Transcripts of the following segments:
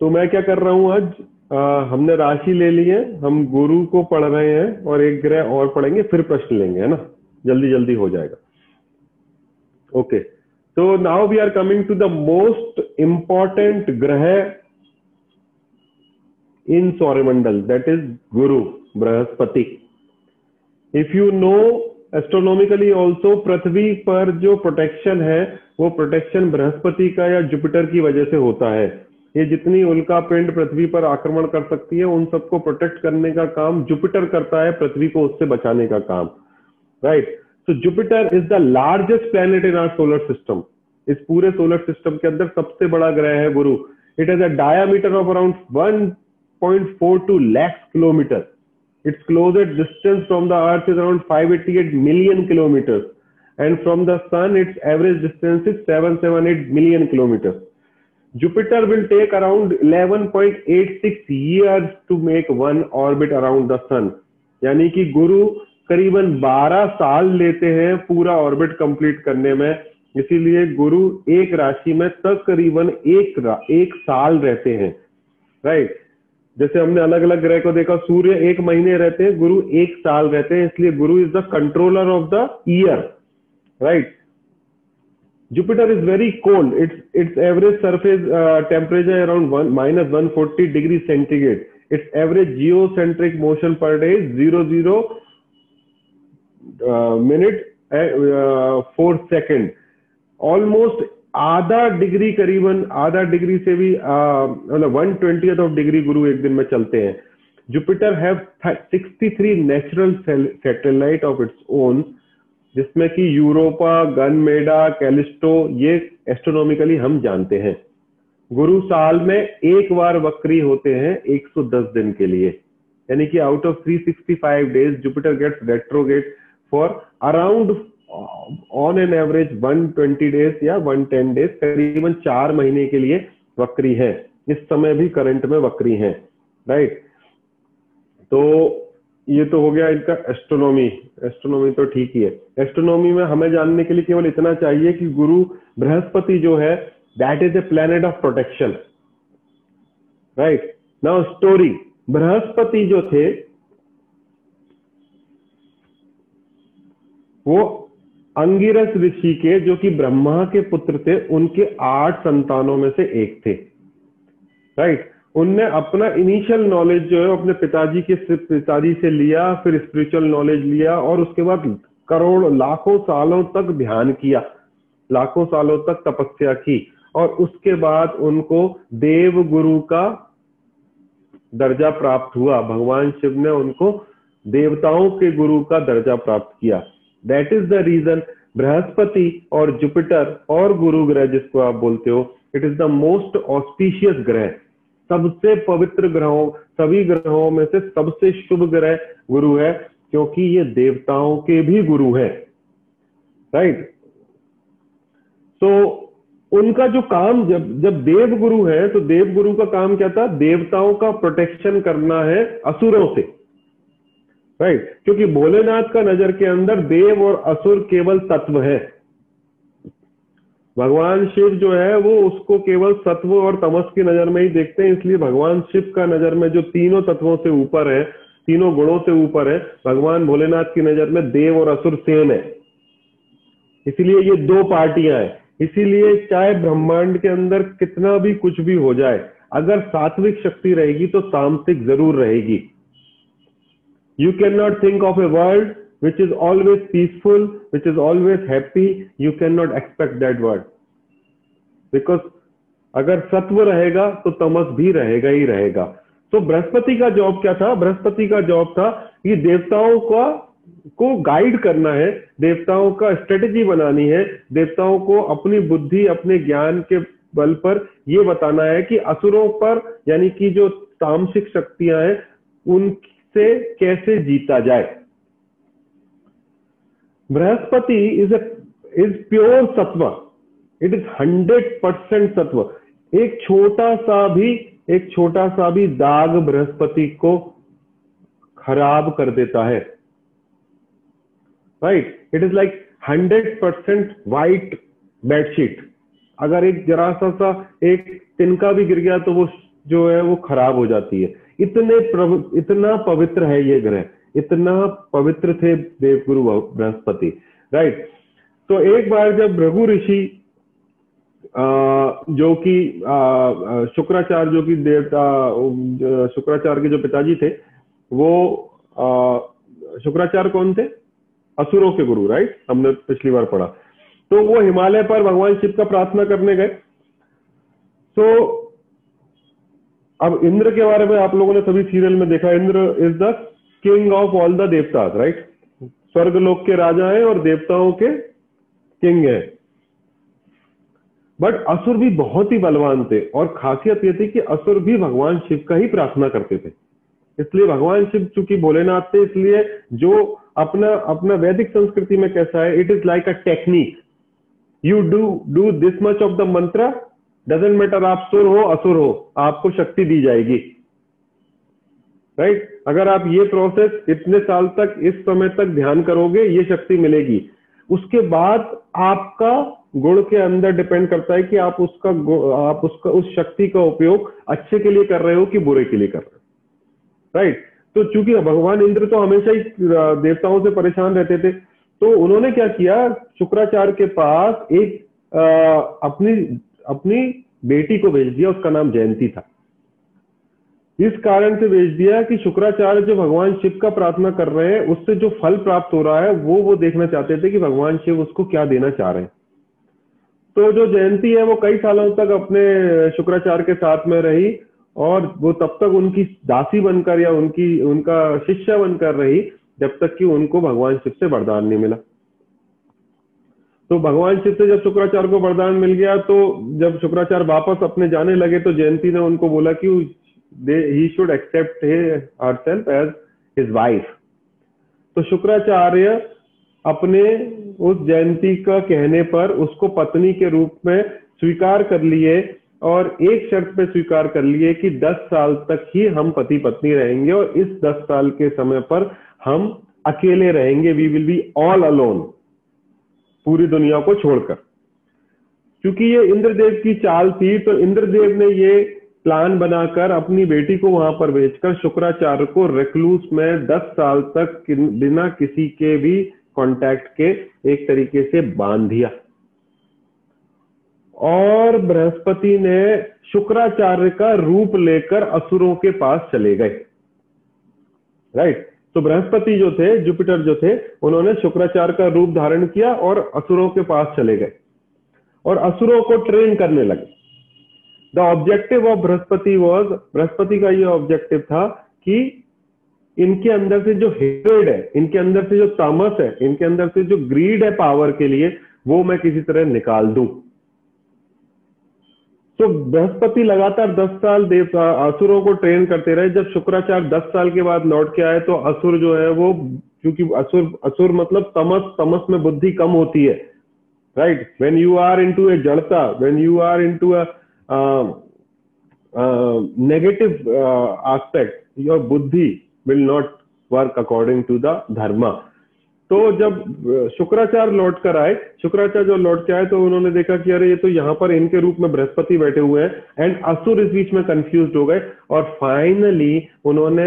तो मैं क्या कर रहा हूँ आज? आ, हमने राशि ले ली है हम गुरु को पढ़ रहे हैं और एक ग्रह और पढ़ेंगे फिर प्रश्न लेंगे है ना? जल्दी जल्दी हो जाएगा। ओके तो now we are coming to the most important ग्रह इन सौरमंडल that is Guru Brihaspati. If you know astronomically also पृथ्वी पर जो प्रोटेक्शन है, वो प्रोटेक्शन बृहस्पति का या जुपिटर की वजह से होता है। ये जितनी उल्का पिंड पृथ्वी पर आक्रमण कर सकती है, उन सबको प्रोटेक्ट करने का काम जुपिटर करता है, पृथ्वी को उससे बचाने का काम। Right so Jupiter is the largest planet in our solar system इस पूरे सोलर सिस्टम के अंदर सबसे बड़ा ग्रह है Guru. It has a diameter of around 1.42 lakhs kilometers. Its closest distance from the Earth is around 588 million kilometers, and from the Sun, its average distance is 778 million kilometers. Jupiter will take around 11.86 years to make one orbit around the Sun. यानी कि गुरु करीबन 12 साल लेते हैं पूरा orbit complete करने में इसीलिए गुरु एक राशि में तकरीबन एक एक साल रहते हैं राइट जैसे हमने अलग अलग ग्रह को देखा, सूर्य एक महीने रहते हैं, गुरु एक साल रहते हैं, इसलिए Guru is the controller of the year right Jupiter is very cold its its average surface temperature around minus one forty degree centigrade its average geocentric motion per day zero zero minute four second almost आधा degree करीबन, आधा degree से भी मतलब one twenty of degree गुरु एक दिन में चलते हैं। Jupiter have 63 natural satellite of its own जिसमें कि यूरोपा गनमेडा कैलिस्टो ये एस्ट्रोनॉमिकली हम जानते हैं। गुरु साल में एक बार वक्री होते हैं 110 दिन के लिए। यानी कि out of 365 days Jupiter gets retrograde for around on an average 120 days या 110 डेज़ करीबन चार महीने के लिए वक्री है। इस समय भी करंट में वक्री है राइट तो ये तो हो गया इनका एस्ट्रोनॉमी एस्ट्रोनॉमी तो ठीक ही है। एस्ट्रोनॉमी में हमें जानने के लिए केवल इतना चाहिए कि गुरु बृहस्पति जो है that is a planet of protection right now story Brihaspati जो थे, वो अंगिरस ऋषि के, जो कि ब्रह्मा के पुत्र थे, उनके आठ संतानों में से एक थे। राइट उनने अपना इनिशियल नॉलेज जो है अपने पिताजी के पिताजी से लिया, फिर स्पिरिचुअल नॉलेज लिया, और उसके बाद करोड़, लाखों सालों तक ध्यान किया। लाखों सालों तक तपस्या की, और उसके बाद उनको देव गुरु का दर्जा प्राप्त हुआ। भगवान शिव ने उनको देवताओं के गुरु का दर्जा प्राप्त किया। That is the reason Brihaspati और जुपिटर और गुरु ग्रह जिसको आप बोलते हो it is the most auspicious ग्रह। सबसे पवित्र ग्रहों, सभी ग्रहों में से सबसे शुभ ग्रह गुरु है, क्योंकि ये देवताओं के भी गुरु है। राइट तो उनका जो काम, जब जब देव गुरु है तो देव गुरु का काम क्या था? देवताओं का प्रोटेक्शन करना है असुरों से। राइट क्योंकि भोलेनाथ का नज़र के अंदर देव और असुर केवल तत्व है। भगवान शिव जो है, वो उसको केवल सत्व और तमस की नज़र में ही देखते हैं, इसलिए भगवान शिव का नज़र में जो तीनों तत्वों से ऊपर है, तीनों गुणों से ऊपर है, भगवान भोलेनाथ की नज़र में देव और असुर सेम है। इसीलिए ये दो पार्टियाँ हैं। इसीलिए चाहे ब्रह्मांड के अंदर कितना भी कुछ भी हो जाए, अगर सात्विक शक्ति रहेगी तो तामसिक ज़रूर रहेगी। You cannot think of a world which is always peaceful, which is always happy. You cannot expect that world. Because अगर सत्व रहेगा तो तमस भी रहेगा ही रहेगा तो बृहस्पति का जॉब क्या था बृहस्पति का जॉब था कि देवताओं का को गाइड करना है देवताओं का स्ट्रेटेजी बनानी है देवताओं को अपनी बुद्धि अपने ज्ञान के बल पर यह बताना है कि असुरों पर यानी कि जो तामसिक शक्तियाँ हैं उन से कैसे जीता जाए? Brihaspati is a is pure sattva. It is hundred percent sattva. एक छोटा सा भी, एक छोटा सा भी दाग बृहस्पति को खराब कर देता है. Right it is like hundred percent white bedsheet अगर एक जरा सा सा एक तिनका भी गिर गया तो वो जो है वो खराब हो जाती है. इतने इतना पवित्र है ये ग्रह, इतना पवित्र थे देवगुरु बृहस्पति राइट तो एक बार जब रघु ऋषि जो कि शुक्राचार्य, जो कि देवता शुक्राचार्य के जो पिताजी थे, वो शुक्राचार्य कौन थे? असुरों के गुरु राइट हमने पिछली बार पढ़ा। तो वो हिमालय पर भगवान शिव का प्रार्थना करने गए। तो अब इंद्र के बारे में आप लोगों ने सभी सीरियल में देखा, Indra is the king of all the devtas right स्वर्ग लोक के राजा हैं और देवताओं के किंग हैं। बट असुर भी बहुत ही बलवान थे और खासियत यह थी कि असुर भी भगवान शिव का ही प्रार्थना करते थे। इसलिए भगवान शिव चूँकि भोलेनाथ थे, इसलिए जो अपना अपना वैदिक संस्कृति में कैसा है it is like a technique you do do this much of the mantra doesn't matter आप सुर हो असुर हो आपको शक्ति दी जाएगी राइट right? अगर आप ये प्रोसेस इतने साल तक इस समय तक ध्यान करोगे ये शक्ति मिलेगी उसके बाद आपका गुण के अंदर डिपेंड करता है कि आप उसका आप उसका उस शक्ति का उपयोग अच्छे के लिए कर रहे हो कि बुरे के लिए कर रहे हो राइट right? तो चूँकि भगवान इंद्र तो हमेशा ही देवताओं से परेशान रहते थे तो उन्होंने क्या किया शुक्राचार्य के पास एक आ, अपनी अपनी बेटी को भेज दिया, उसका नाम जयंती था। इस कारण से भेज दिया कि शुक्राचार्य जो भगवान शिव का प्रार्थना कर रहे हैं, उससे जो फल प्राप्त हो रहा है, वो वो देखना चाहते थे कि भगवान शिव उसको क्या देना चाह रहे हैं। तो जो जयंती है, वो कई सालों तक अपने शुक्राचार्य के साथ में रही और वो तब तक उनकी दासी बनकर या उनकी, उनका शिष्य बनकर रही, जब तक कि उनको भगवान शिव से वरदान नहीं मिला। तो भगवान शिव से जब शुक्राचार्य को वरदान मिल गया तो जब शुक्राचार्य वापस अपने जाने लगे तो जयंती ने उनको बोला कि he should accept her self as his wife तो शुक्राचार्य अपने उस जयंती का कहने पर उसको पत्नी के रूप में स्वीकार कर लिए और एक शर्त पे स्वीकार कर लिए कि 10 साल तक ही हम पति पत्नी रहेंगे और इस 10 साल के समय पर हम अकेले रहेंगे we will be all alone पूरी दुनिया को छोड़कर। क्योंकि ये इंद्रदेव की चाल थी तो इंद्रदेव ने ये प्लान बनाकर अपनी बेटी को वहाँ पर भेजकर शुक्राचार्य को रेक्लूस में 10 साल तक बिना किसी के भी कांटेक्ट के एक तरीके से बाँध दिया। और बृहस्पति ने शुक्राचार्य का रूप लेकर असुरों के पास चले गए। राइट तो बृहस्पति जो थे, जुपिटर जो थे, उन्होंने शुक्राचार्य का रूप धारण किया और असुरों के पास चले गए। और असुरों को ट्रेन करने लगे। The objective of Brihaspati was Brihaspati का यह ऑब्जेक्टिव था कि इनके अंदर से जो हेड है, इनके अंदर से जो तामस है, इनके अंदर से जो ग्रीड है पावर के लिए, वो मैं किसी तरह निकाल दूँ। तो बृहस्पति लगातार 10 साल देव असुरों को ट्रेन करते रहे। जब शुक्राचार्य 10 साल के बाद लौट के आए तो असुर जो है वो, क्योंकि असुर असुर मतलब तमस तमस में बुद्धि कम होती है। Right when you are into a jadta when you are into a negative aspect your buddhi will not work according to the dharma तो जब शुक्राचार्य लौट कर आए, शुक्राचार्य जो लौट के आए तो उन्होंने देखा कि अरे, ये तो यहाँ पर इनके रूप में बृहस्पति बैठे हुए हैं एंड असुर इस बीच में कंफ्यूज हो गए, और फाइनली उन्होंने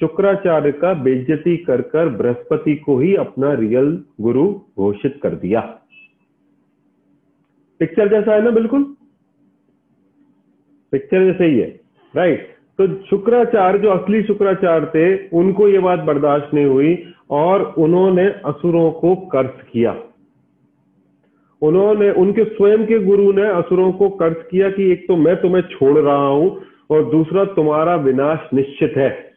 शुक्राचार्य का बेज्जती कर कर बृहस्पति को ही अपना रियल गुरु घोषित कर दिया। पिक्चर जैसा है ना, बिल्कुल? पिक्चर जैसे ही है राइट तो शुक्राचार्य, जो असली शुक्राचार्य थे, उनको ये बात बर्दाश्त नहीं हुई और उन्होंने असुरों को कर्ज किया। उन्होंने, उनके स्वयं के गुरु ने असुरों को कर्ज किया कि एक तो मैं तुम्हें छोड़ रहा हूँ और दूसरा तुम्हारा विनाश निश्चित है।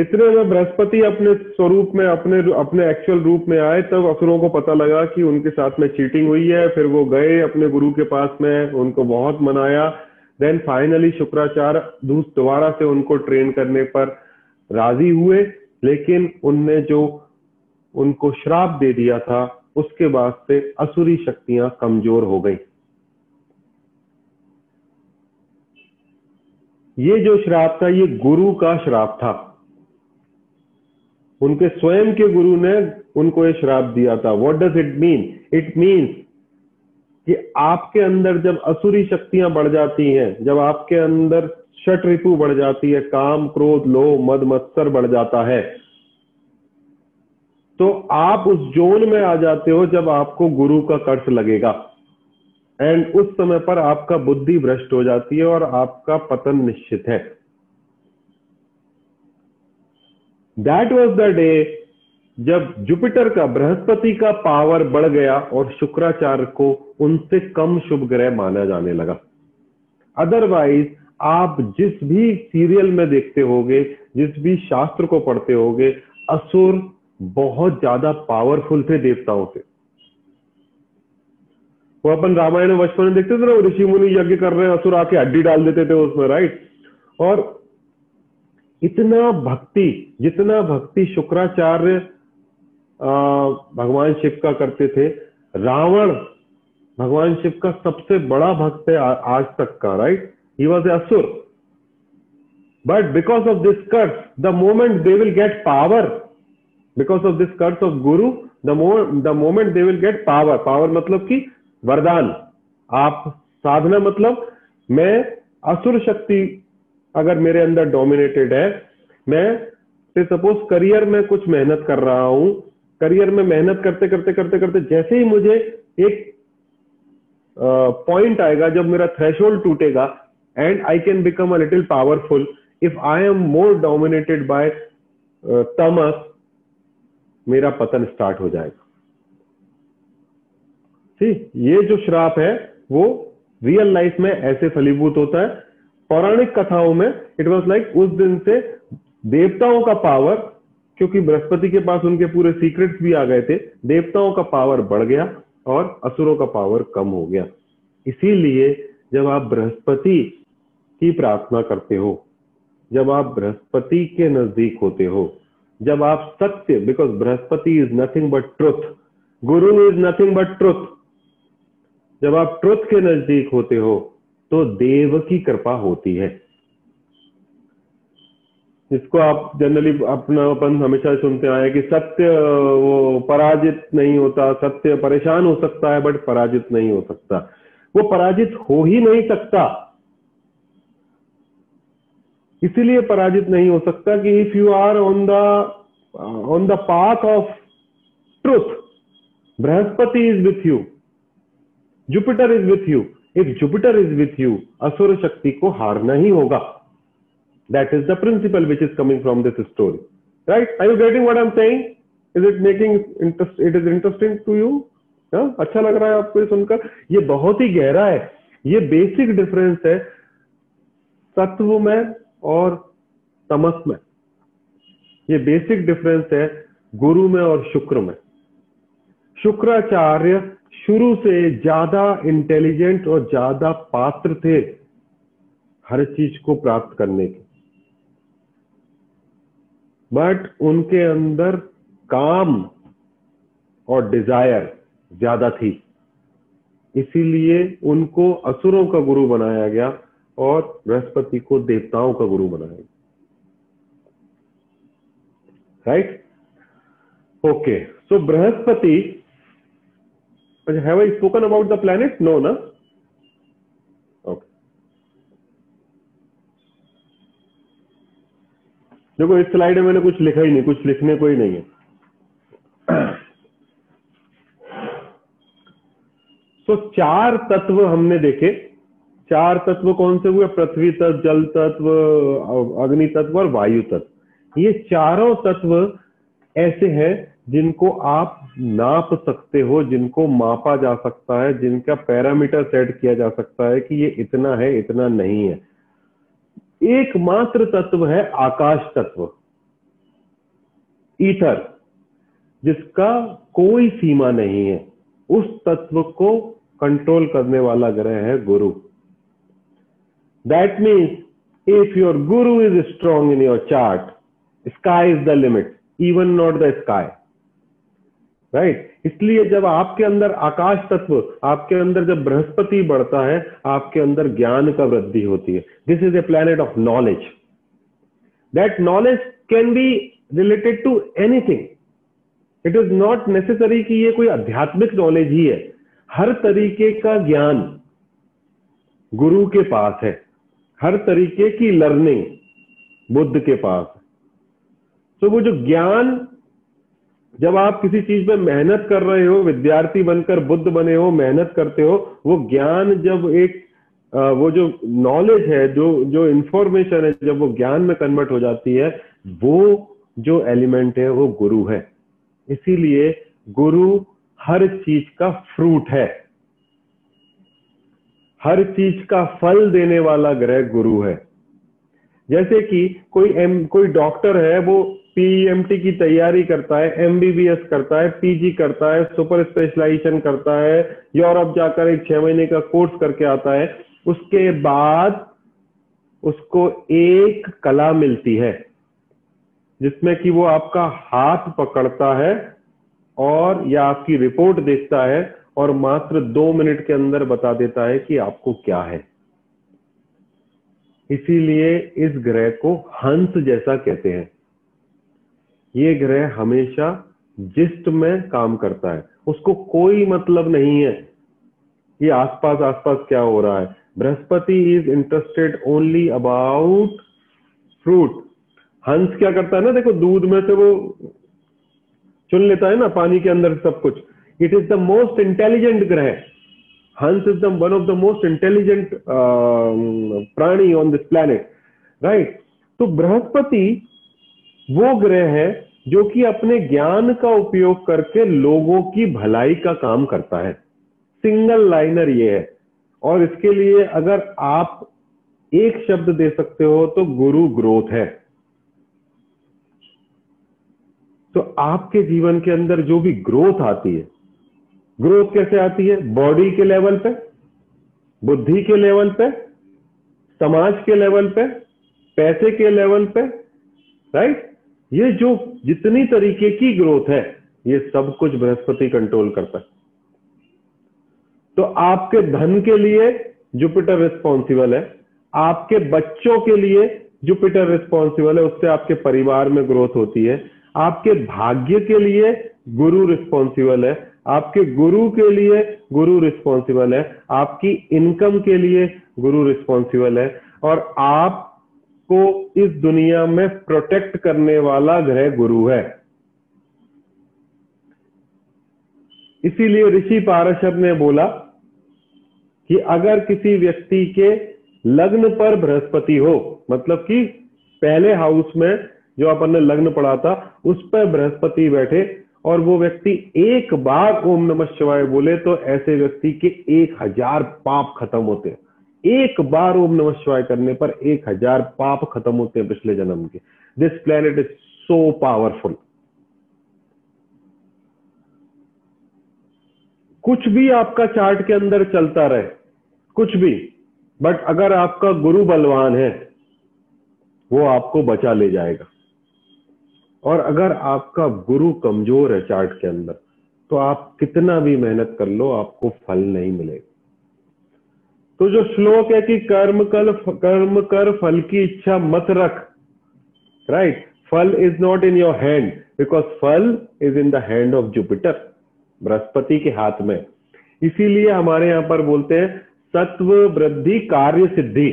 इतने में बृहस्पति अपने स्वरूप में, अपने अपने एक्चुअल रूप में आए, तब असुरों को पता लगा कि उनके साथ में चीटिंग हुई है। फिर वो गए अपने गुरु के पास में, उनको बहुत मनाया। देन फाइनली शुक्राचार्य दूस, दोबारा से उनको ट्रेन करने पर राज़ी हुए। लेकिन उनने जो उनको श्राप दे दिया था, उसके बाद से असुरी शक्तियाँ कमज़ोर हो गई। ये जो श्राप था, ये गुरु का श्राप था। उनके स्वयं के गुरु ने उनको ये श्राप दिया था। What does it mean it means कि आपके अंदर जब असुरी शक्तियाँ बढ़ जाती हैं, जब आपके अंदर शट ऋतु बढ़ जाती है, काम, क्रोध लो मद, मत्सर बढ़ जाता है तो आप उस जोन में आ जाते हो जब आपको गुरु का कर्ज लगेगा। एंड उस समय पर आपका बुद्धि भ्रष्ट हो जाती है और आपका पतन निश्चित है। दैट वॉज़ द डे जब जुपिटर का, बृहस्पति का पावर बढ़ गया और शुक्राचार्य को उनसे कम शुभ ग्रह माना जाने लगा। अदरवाइज़ आप जिस भी सीरियल में देखते होगे, जिस भी शास्त्र को पढ़ते होगे, असुर बहुत ज़्यादा पावरफुल थे देवताओं से। वो अपन रामायण बचपन में देखते थे ना ऋषि मुनि यज्ञ कर रहे हैं, असुर आके हड्डी डाल देते थे उसमें राइट और इतना भक्ति, जितना भक्ति शुक्राचार्य भगवान शिव का करते थे, रावण भगवान शिव का सबसे बड़ा भक्त है आज तक का right he was a asura. But because of this curse the moment they will get power because of this curse of guru the the moment they will get power power मतलब कि वरदान। आप साधना मतलब मैं असुर शक्ति अगर मेरे अंदर डोमिनेटेड है, मैं सपोज़ करियर में कुछ मेहनत कर रहा हूँ करियर में मेहनत करते करते करते करते जैसे ही मुझे एक पॉइंट आएगा, जब मेरा थ्रेश टूटेगा and I can become a little powerful if I am more dominated by tamas, मेरा पतन स्टार्ट हो जाएगा। ठीक ये जो श्राप है, वो रियल लाइफ में ऐसे फलीभूत होता है पौराणिक कथाओं में इट वॉज़ लाइक उस दिन से देवताओं का पावर क्योंकि बृहस्पति के पास उनके पूरे सीक्रेट्स भी आ गए थे, देवताओं का पावर बढ़ गया और असुरों का पावर कम हो गया। इसीलिए जब आप बृहस्पति की प्रार्थना करते हो, जब आप बृहस्पति के नज़दीक होते हो, जब आप सत्य because Brihaspati is nothing but truth guru is nothing but truth जब आप ट्रुथ के नज़दीक होते हो तो देव की कृपा होती है। इसको आप जनरली अपना अपन हमेशा सुनते आए कि सत्य, वो पराजित नहीं होता, सत्य परेशान हो सकता है बट पराजित नहीं हो सकता। वो पराजित हो ही नहीं सकता। इसीलिए पराजित नहीं हो सकता कि if you are on the on the path of truth Brihaspati is with you Jupiter is with you if Jupiter is with you असुर शक्ति को हारना ही होगा that is the principle which is coming from this story right I you getting what I am saying is it making interest it is interesting to you अच्छा लग रहा है आपको ये सुनकर ये बहुत ही गहरा है ये बेसिक डिफरेंस है सत्व में और तमस में ये बेसिक डिफरेंस है गुरु में और शुक्र में शुक्राचार्य शुरू से ज़्यादा इंटेलिजेंट और ज़्यादा पात्र थे हर चीज़ को प्राप्त करने के। बट उनके अंदर काम और डिज़ायर ज़्यादा थी। इसीलिए उनको असुरों का गुरु बनाया गया और बृहस्पति को देवताओं का गुरु बनाया गया। Right okay so Brihaspati have I spoken about the planet? No, na? Okay. देखो इस स्लाइड में मैंने कुछ लिखा ही नहीं कुछ लिखने को ही नहीं है तो चार तत्व हमने देखे चार तत्व कौन से हुए पृथ्वी तत्व जल तत्व अग्नि तत्व और वायु तत्व ये चारों तत्व ऐसे हैं जिनको आप नाप सकते हो, जिनको मापा जा सकता है, जिनका पैरामीटर सेट किया जा सकता है कि ये इतना है, इतना नहीं है। एकमात्र तत्व है आकाश तत्व, ईथर, जिसका कोई सीमा नहीं है। उस तत्व को कंट्रोल करने वाला ग्रह है Guru. That means if your Guru is strong in your chart sky is the limit even not the sky right right? इसलिए जब आपके अंदर आकाश तत्व, आपके अंदर जब बृहस्पति बढ़ता है, आपके अंदर ज्ञान का वृद्धि होती है। This is a planet of knowledge that knowledge can be related to anything it is not necessary कि ये कोई आध्यात्मिक नॉलेज ही है। हर तरीके का ज्ञान गुरु के पास है। हर तरीके की लर्निंग बुद्ध के पास तो वो जो ज्ञान जब आप किसी चीज़ में मेहनत कर रहे हो, विद्यार्थी बनकर, बुद्ध बने हो, मेहनत करते हो, वो ज्ञान जब एक वो जो नॉलेज है, जो जो इंफॉर्मेशन है, जब वो ज्ञान में कन्वर्ट हो जाती है, वो जो एलिमेंट है, वो गुरु है। इसीलिए गुरु हर चीज़ का फ्रूट है। हर चीज़ का फल देने वाला ग्रह गुरु है। जैसे कि कोई एम कोई डॉक्टर है, वो पीएमटी की तैयारी करता है एमबीबीएस करता है पीजी करता है, सुपर स्पेशलाइजेशन करता है, यूरोप जाकर एक छह महीने का कोर्स करके आता है। उसके बाद उसको एक कला मिलती है, जिसमें कि वो आपका हाथ पकड़ता है और या आपकी रिपोर्ट देखता है और मात्र दो मिनट के अंदर बता देता है कि आपको क्या है। इसीलिए इस ग्रह को हंस जैसा कहते हैं। ये ग्रह हमेशा जिस्ट में काम करता है। उसको कोई मतलब नहीं है कि आसपास आसपास क्या हो रहा है। Brihaspati is interested only about fruit हंस क्या करता है ना, देखो दूध में से वो चुन लेता है ना, पानी के अंदर सब कुछ। It is the most intelligent graha. Hans is the one of the most intelligent prani on this planet right तो बृहस्पति वो ग्रह है जो कि अपने ज्ञान का उपयोग करके लोगों की भलाई का काम करता है। सिंगल लाइनर ये है। और इसके लिए अगर आप एक शब्द दे सकते हो तो गुरु ग्रोथ है। तो आपके जीवन के अंदर जो भी ग्रोथ आती है, ग्रोथ कैसे आती है? बॉडी के लेवल पे, बुद्धि के लेवल पे, समाज के लेवल पे, पैसे के लेवल पे, राइट? ये जो जितनी तरीके की ग्रोथ है, ये सब कुछ बृहस्पति कंट्रोल करता है। तो आपके धन के लिए जुपिटर रिस्पॉन्सिबल है, आपके बच्चों के लिए जुपिटर रिस्पॉन्सिबल है, उससे आपके परिवार में ग्रोथ होती है, आपके भाग्य के लिए गुरु रिस्पॉन्सिबल है, आपके गुरु के लिए गुरु रिस्पॉन्सिबल है, आपकी इनकम के लिए गुरु रिस्पॉन्सिबल है, और आप को इस दुनिया में प्रोटेक्ट करने वाला ग्रह गुरु है। इसीलिए ऋषि पारशर ने बोला कि अगर किसी व्यक्ति के लग्न पर बृहस्पति हो मतलब कि पहले हाउस में जो अपन ने लग्न पढ़ा था, उस पर बृहस्पति बैठे और वो व्यक्ति एक बार ओम नमः शिवाय बोले तो ऐसे व्यक्ति के एक हज़ार पाप खत्म होते हैं। एक बार ओम नमः शिवाय करने पर एक हज़ार पाप खत्म होते हैं पिछले जन्म के। This planet is so powerful कुछ भी आपका चार्ट के अंदर चलता रहे, कुछ भी बट अगर आपका गुरु बलवान है, वो आपको बचा ले जाएगा। और अगर आपका गुरु कमज़ोर है चार्ट के अंदर तो आप कितना भी मेहनत कर लो, आपको फल नहीं मिलेगा। तो जो श्लोक है कि कर्म कल कर्म कर फल की इच्छा मत रख right phal is not in your hand because phal is in the hand of Jupiter Brihaspati के हाथ में। इसीलिए हमारे यहाँ पर बोलते हैं, सत्व वृद्धि कार्य सिद्धि।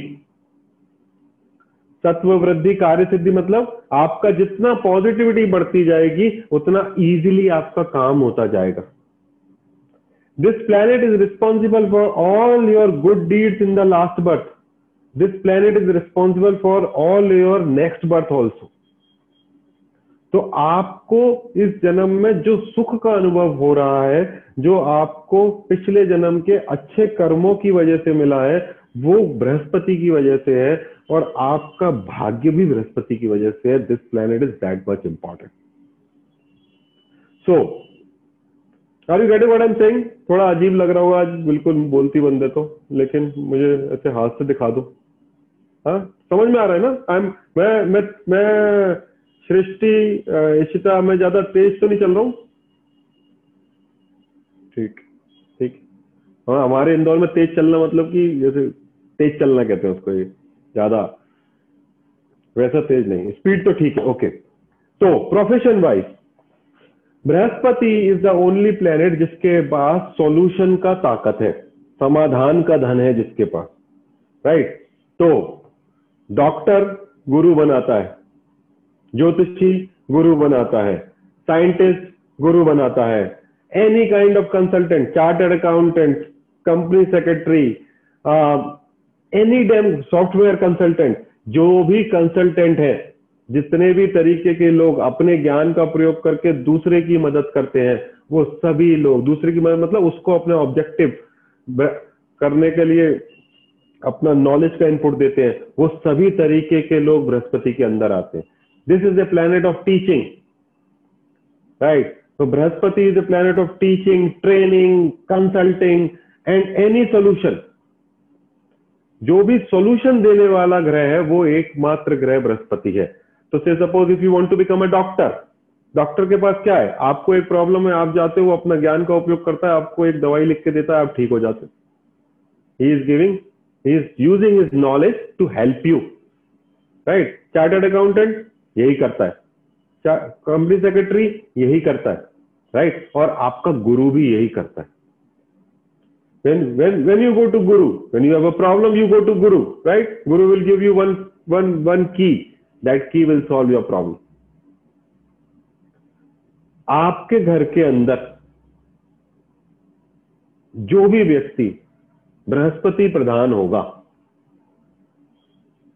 सत्व वृद्धि कार्य सिद्धि मतलब आपका जितना पॉजिटिविटी बढ़ती जाएगी, उतना इजीली आपका काम होता जाएगा। This planet is responsible for all your good deeds in the last birth. This planet is responsible for all your next birth also. तो आपको इस जन्म में जो सुख का अनुभव हो रहा है जो आपको पिछले जन्म के अच्छे कर्मों की वजह से मिला है वो बृहस्पति की वजह से है और आपका भाग्य भी बृहस्पति की वजह से है this planet is that much important so are you getting what I am saying थोड़ा अजीब लग रहा होगा आज बिल्कुल बोलती बंदे तो लेकिन मुझे ऐसे हाथ से दिखा दो। हाँ? समझ में आ रहा है ना? आई एम मैं मैं मैं सृष्टि इशिता, मैं ज़्यादा तेज तो नहीं चल रहा हूँ? ठीक ठीक। हाँ हमारे इंदौर में तेज चलना मतलब कि जैसे तेज चलना कहते हैं उसको ये, ज़्यादा। वैसा तेज नहीं, स्पीड तो ठीक है, ओके। तो profession wise Brihaspati is the only planet जिसके पास सॉल्यूशन का ताकत है, समाधान का धन है जिसके पास राइट right? तो डॉक्टर गुरु बनाता है, ज्योतिषी गुरु बनाता है साइंटिस्ट गुरु बनाता है any kind of consultant chartered accountant company secretary any damn software consultant जो भी कंसल्टेंट है जितने भी तरीके के लोग अपने ज्ञान का प्रयोग करके दूसरे की मदद करते हैं, वो सभी लोग, दूसरे की मदद मतलब उसको अपने ऑब्जेक्टिव करने के लिए अपना नॉलेज का इनपुट देते हैं, वो सभी तरीके के लोग बृहस्पति के अंदर आते हैं। This is the planet of teaching right तो Brihaspati is the planet of teaching training consulting and any solution जो भी सोल्यूशन देने वाला ग्रह है, वो एकमात्र ग्रह बृहस्पति है। तो से suppose if you want to become a doctor doctor के पास क्या है? आपको एक प्रॉब्लम है, आप जाते हो, अपना ज्ञान का उपयोग करता है, आपको एक दवाई लिख के देता है, आप ठीक हो जाते ही। Is giving he is using his knowledge to help you right chartered accountant यही करता है। कंपनी सेक्रेटरी यही करता है राइट right? और आपका गुरु भी यही करता है। When when when you go to guru, when you have a problem, you go to guru, right? Guru will give you one one one key that key will solve your problem. आपके घर के अंदर जो भी व्यक्ति बृहस्पति प्रधान होगा,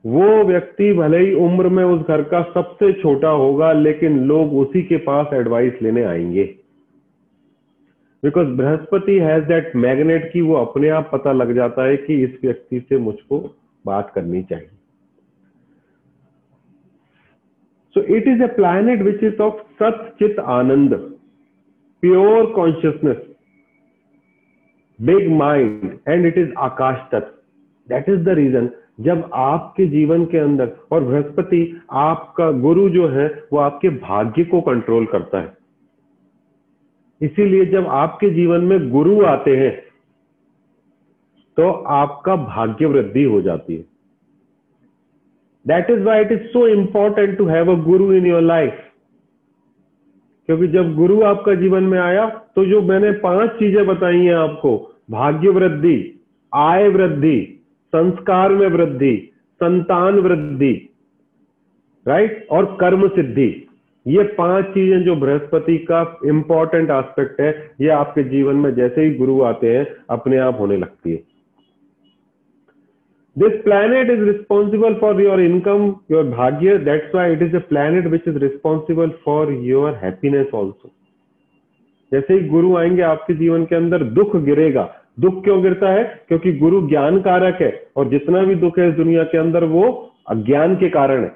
वो व्यक्ति भले ही उम्र में उस घर का सबसे छोटा होगा, लेकिन लोग उसी के पास एडवाइस लेने आएँगे। Because Brihaspati has that magnet की वो अपने आप पता लग जाता है कि इस व्यक्ति से मुझको बात करनी चाहिए। So it is a planet which is of sachit anand pure consciousness big mind and it is akash tattva that is the reason जब आपके जीवन के अंदर और बृहस्पति आपका गुरु जो है, वो आपके भाग्य को कंट्रोल करता है। इसीलिए जब आपके जीवन में गुरु आते हैं तो आपका भाग्य वृद्धि हो जाती है। That is why it is so important to have a guru in your life क्योंकि जब गुरु आपका जीवन में आया तो जो मैंने पाँच चीज़ें बताई हैं आपको, भाग्य वृद्धि, आय वृद्धि, संस्कार में वृद्धि, संतान वृद्धि राइट और कर्म सिद्धि, ये पाँच चीज़ें जो बृहस्पति का इंपॉर्टेंट एस्पेक्ट है, ये आपके जीवन में जैसे ही गुरु आते हैं, अपने आप होने लगती है। This planet is responsible for your income your bhagya that's why it is a planet which is responsible for your happiness also जैसे ही गुरु आएँगे, आपके जीवन के अंदर दुख गिरेगा। दुख क्यों गिरता है? क्योंकि गुरु ज्ञान कारक है। और जितना भी दुख है इस दुनिया के अंदर, वो अज्ञान के कारण है।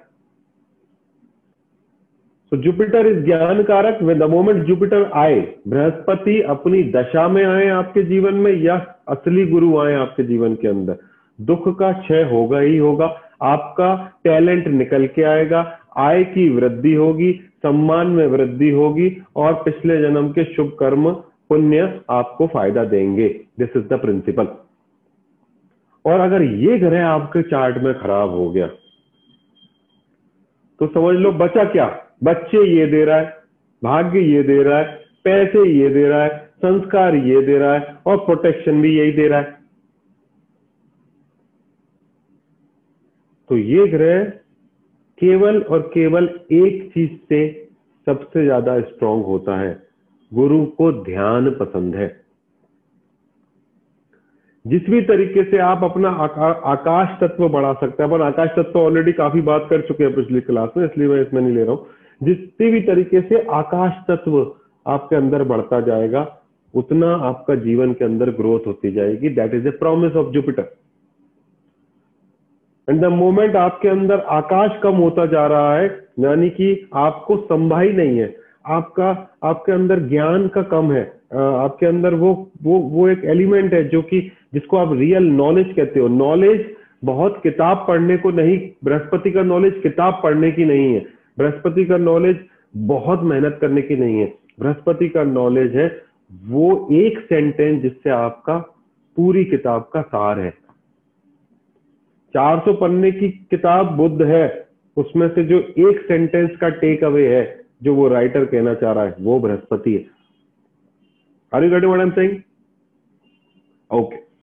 तो जुपिटर इज़ ज्ञान कारक द मोमेंट जुपिटर आए, बृहस्पति अपनी दशा में आए आपके जीवन में, या असली गुरु आए आपके जीवन के अंदर। दुख का क्षय होगा ही होगा। आपका टैलेंट निकल के आएगा। आय की वृद्धि होगी, सम्मान में वृद्धि होगी और पिछले जन्म के शुभ कर्म पुण्य आपको फ़ायदा देंगे। दिस इज़ द प्रिंसिपल और अगर ये ग्रह आपके चार्ट में खराब हो गया तो समझ लो बचा क्या? बच्चे ये दे रहा है, भाग्य ये दे रहा है, पैसे ये दे रहा है, संस्कार ये दे रहा है और प्रोटेक्शन भी यही दे रहा है। तो ये ग्रह केवल और केवल एक चीज़ से सबसे ज़्यादा स्ट्रांग होता है। गुरु को ध्यान पसंद है। जिस भी तरीके से आप अपना आका, आकाश तत्व बढ़ा सकते हैं। अपन आकाश तत्व ऑलरेडी काफ़ी बात कर चुके हैं पिछली क्लास में इसलिए मैं इसमें नहीं ले रहा हूँ। जिससे भी तरीके से आकाश तत्व आपके अंदर बढ़ता जाएगा उतना आपका जीवन के अंदर ग्रोथ होती जाएगी। That is a promise of Jupiter and the moment आपके अंदर आकाश कम होता जा रहा है, यानी कि आपको संभाई नहीं है, आपका, आपके अंदर ज्ञान का कम है आपके अंदर वो वो वो एक एलिमेंट है जो कि, जिसको आप रियल नॉलेज कहते हो। नॉलेज बहुत किताब पढ़ने को नहीं, बृहस्पति का नॉलेज किताब पढ़ने की नहीं है। बृहस्पति का नॉलेज बहुत मेहनत करने की नहीं है। बृहस्पति का नॉलेज है, वो एक सेंटेंस जिससे आपका पूरी किताब का सार है। 400 पन्ने की किताब बुद्ध है, उसमें से जो एक सेंटेंस का टेक अवे है, जो वो राइटर कहना चाह रहा है, वो बृहस्पति है। Are you getting what I am saying okay